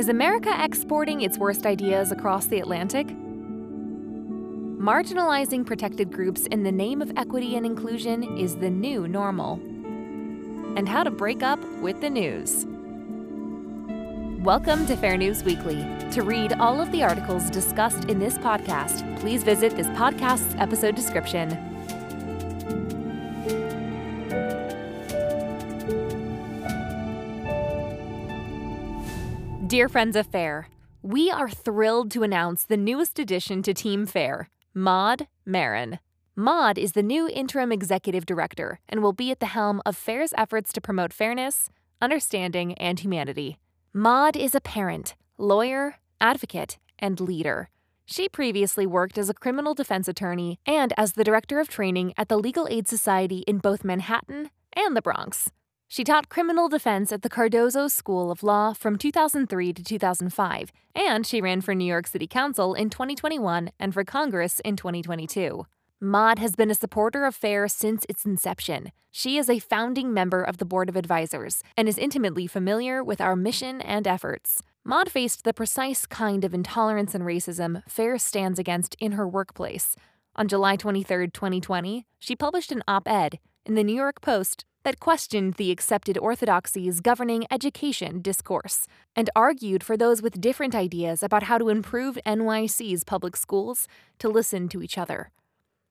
Is America exporting its worst ideas across the Atlantic? Marginalizing protected groups in the name of equity and inclusion is the new normal. And how to break up with the news. Welcome to Fair News Weekly. To read all of the articles discussed in this podcast, please visit this podcast's episode description. Dear friends of FAIR, we are thrilled to announce the newest addition to Team FAIR, Maud Maron. Maud is the new interim executive director and will be at the helm of FAIR's efforts to promote fairness, understanding, and humanity. Maud is a parent, lawyer, advocate, and leader. She previously worked as a criminal defense attorney and as the director of training at the Legal Aid Society in both Manhattan and the Bronx. She taught criminal defense at the Cardozo School of Law from 2003 to 2005, and she ran for New York City Council in 2021 and for Congress in 2022. Maud has been a supporter of FAIR since its inception. She is a founding member of the Board of Advisors and is intimately familiar with our mission and efforts. Maud faced the precise kind of intolerance and racism FAIR stands against in her workplace. On July 23, 2020, she published an op ed in the New York Post that questioned the accepted orthodoxies governing education discourse and argued for those with different ideas about how to improve NYC's public schools to listen to each other.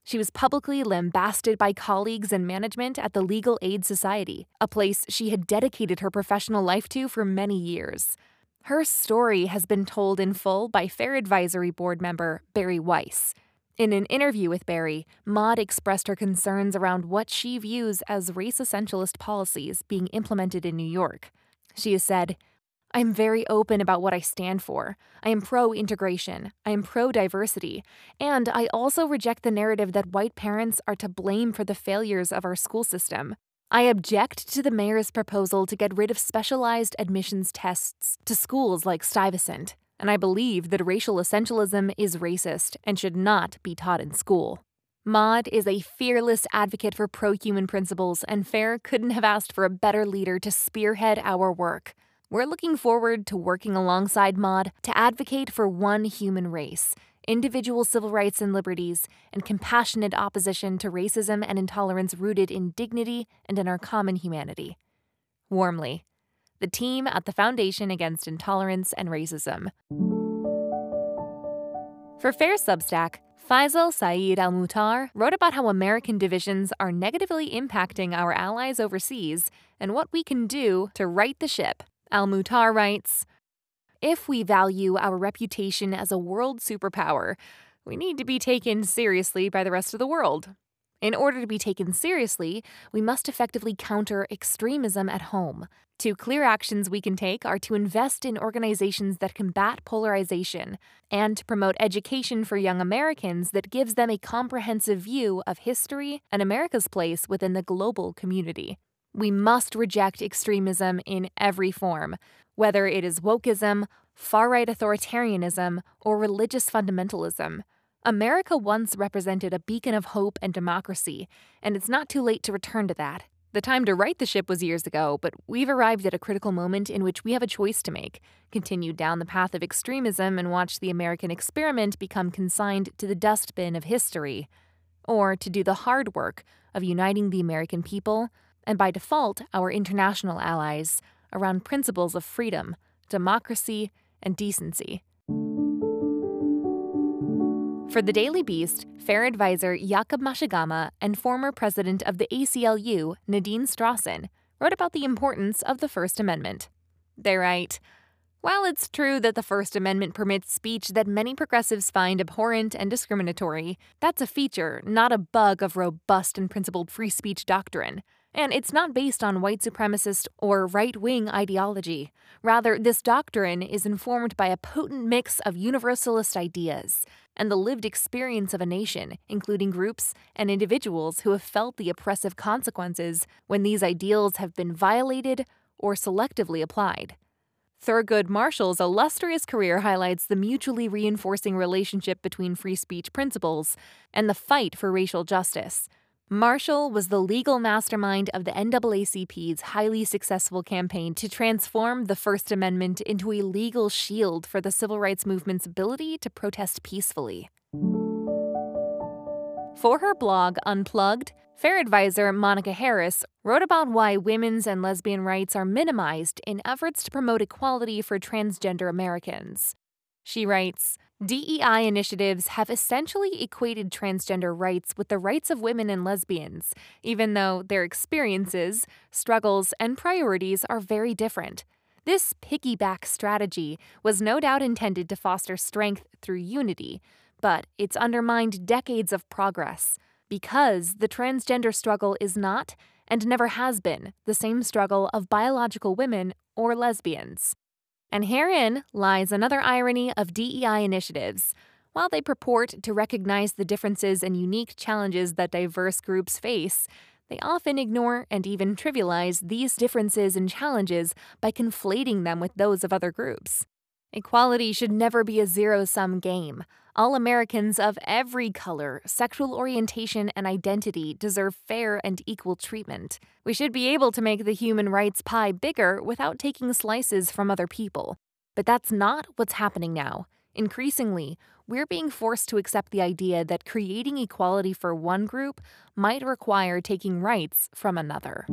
She was publicly lambasted by colleagues and management at the Legal Aid Society, a place she had dedicated her professional life to for many years. Her story has been told in full by Fair Advisory Board member Bari Weiss. In an interview with Bari, Maud expressed her concerns around what she views as race essentialist policies being implemented in New York. She has said, I'm very open about what I stand for. I am pro integration. I am pro diversity. And I also reject the narrative that white parents are to blame for the failures of our school system. I object to the mayor's proposal to get rid of specialized admissions tests to schools like Stuyvesant and I believe that racial essentialism is racist and should not be taught in school. Maud is a fearless advocate for pro human principles, and FAIR couldn't have asked for a better leader to spearhead our work. We're looking forward to working alongside Maud to advocate for one human race, individual civil rights and liberties, and compassionate opposition to racism and intolerance rooted in dignity and in our common humanity. Warmly, the team at the Foundation Against Intolerance and Racism. For Fair Substack, Faisal Saeed Al Mutar wrote about how American divisions are negatively impacting our allies overseas and what we can do to right the ship. Al Mutar writes If we value our reputation as a world superpower, we need to be taken seriously by the rest of the world. In order to be taken seriously, we must effectively counter extremism at home. Two clear actions we can take are to invest in organizations that combat polarization and to promote education for young Americans that gives them a comprehensive view of history and America's place within the global community. We must reject extremism in every form, whether it is wokeism, far right authoritarianism, or religious fundamentalism. America once represented a beacon of hope and democracy, and it's not too late to return to that. The time to right the ship was years ago, but we've arrived at a critical moment in which we have a choice to make continue down the path of extremism and watch the American experiment become consigned to the dustbin of history, or to do the hard work of uniting the American people, and by default, our international allies, around principles of freedom, democracy, and decency. For the Daily Beast, fair advisor Jacob Mchangama and former president of the ACLU, Nadine Strossen, wrote about the importance of the First Amendment. They write While it's true that the First Amendment permits speech that many progressives find abhorrent and discriminatory, that's a feature, not a bug of robust and principled free speech doctrine. And it's not based on white supremacist or right wing ideology. Rather, this doctrine is informed by a potent mix of universalist ideas and the lived experience of a nation, including groups and individuals who have felt the oppressive consequences when these ideals have been violated or selectively applied. Thurgood Marshall's illustrious career highlights the mutually reinforcing relationship between free speech principles and the fight for racial justice. Marshall was the legal mastermind of the NAACP's highly successful campaign to transform the First Amendment into a legal shield for the civil rights movement's ability to protest peacefully. For her blog, Unplugged, Fair advisor Monica Harris wrote about why women's and lesbian rights are minimized in efforts to promote equality for transgender Americans. She writes DEI initiatives have essentially equated transgender rights with the rights of women and lesbians, even though their experiences, struggles, and priorities are very different. This piggyback strategy was no doubt intended to foster strength through unity, but it's undermined decades of progress because the transgender struggle is not, and never has been, the same struggle of biological women or lesbians. And herein lies another irony of DEI initiatives. While they purport to recognize the differences and unique challenges that diverse groups face, they often ignore and even trivialize these differences and challenges by conflating them with those of other groups. Equality should never be a zero sum game. All Americans of every color, sexual orientation, and identity deserve fair and equal treatment. We should be able to make the human rights pie bigger without taking slices from other people. But that's not what's happening now. Increasingly, we're being forced to accept the idea that creating equality for one group might require taking rights from another.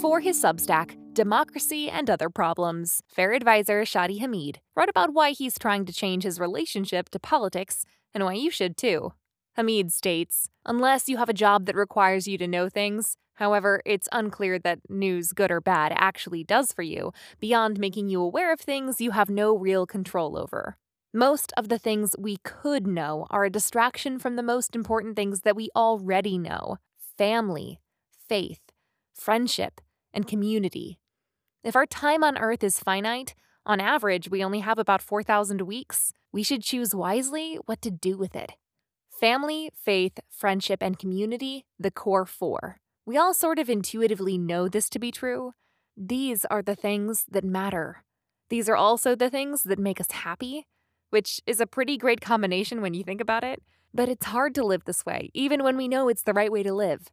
For his Substack, Democracy and Other Problems, Fair advisor Shadi Hamid wrote about why he's trying to change his relationship to politics and why you should too. Hamid states Unless you have a job that requires you to know things, however, it's unclear that news, good or bad, actually does for you, beyond making you aware of things you have no real control over. Most of the things we could know are a distraction from the most important things that we already know family, faith, friendship, and community. If our time on Earth is finite, on average, we only have about 4,000 weeks, we should choose wisely what to do with it. Family, faith, friendship, and community, the core four. We all sort of intuitively know this to be true. These are the things that matter. These are also the things that make us happy, which is a pretty great combination when you think about it. But it's hard to live this way, even when we know it's the right way to live.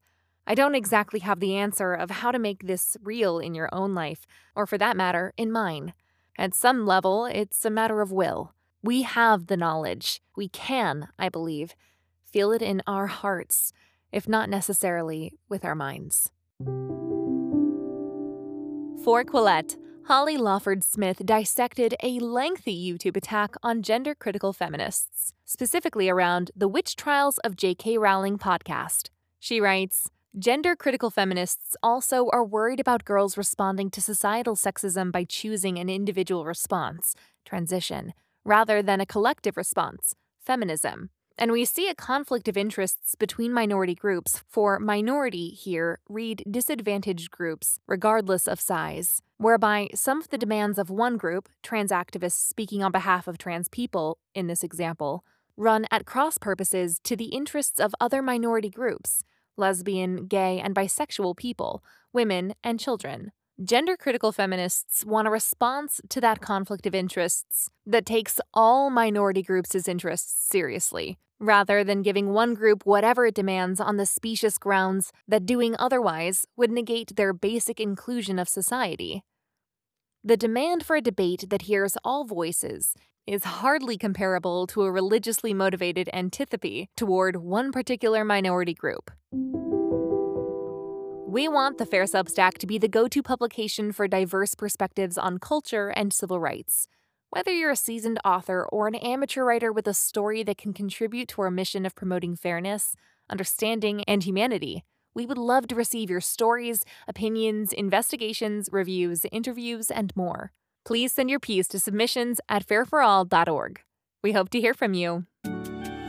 I don't exactly have the answer of how to make this real in your own life, or for that matter, in mine. At some level, it's a matter of will. We have the knowledge. We can, I believe, feel it in our hearts, if not necessarily with our minds. For Quillette, Holly Lawford Smith dissected a lengthy YouTube attack on gender critical feminists, specifically around the Witch Trials of J.K. Rowling podcast. She writes, Gender critical feminists also are worried about girls responding to societal sexism by choosing an individual response, transition, rather than a collective response, feminism. And we see a conflict of interests between minority groups. For minority here, read disadvantaged groups, regardless of size, whereby some of the demands of one group, trans activists speaking on behalf of trans people, in this example, run at cross purposes to the interests of other minority groups lesbian, gay, and bisexual people, women, and children. Gender critical feminists want a response to that conflict of interests that takes all minority groups' interests seriously, rather than giving one group whatever it demands on the specious grounds that doing otherwise would negate their basic inclusion of society. The demand for a debate that hears all voices is hardly comparable to a religiously motivated antipathy toward one particular minority group. We want the Fair Substack to be the go to publication for diverse perspectives on culture and civil rights. Whether you're a seasoned author or an amateur writer with a story that can contribute to our mission of promoting fairness, understanding, and humanity, we would love to receive your stories, opinions, investigations, reviews, interviews, and more. Please send your piece to submissions at fairforall.org. We hope to hear from you.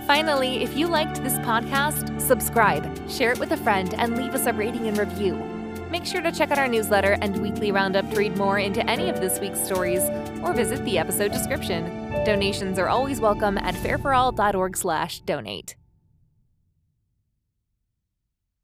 Finally, if you liked this podcast, subscribe, share it with a friend, and leave us a rating and review. Make sure to check out our newsletter and weekly roundup to read more into any of this week's stories or visit the episode description. Donations are always welcome at fairforall.org/donate.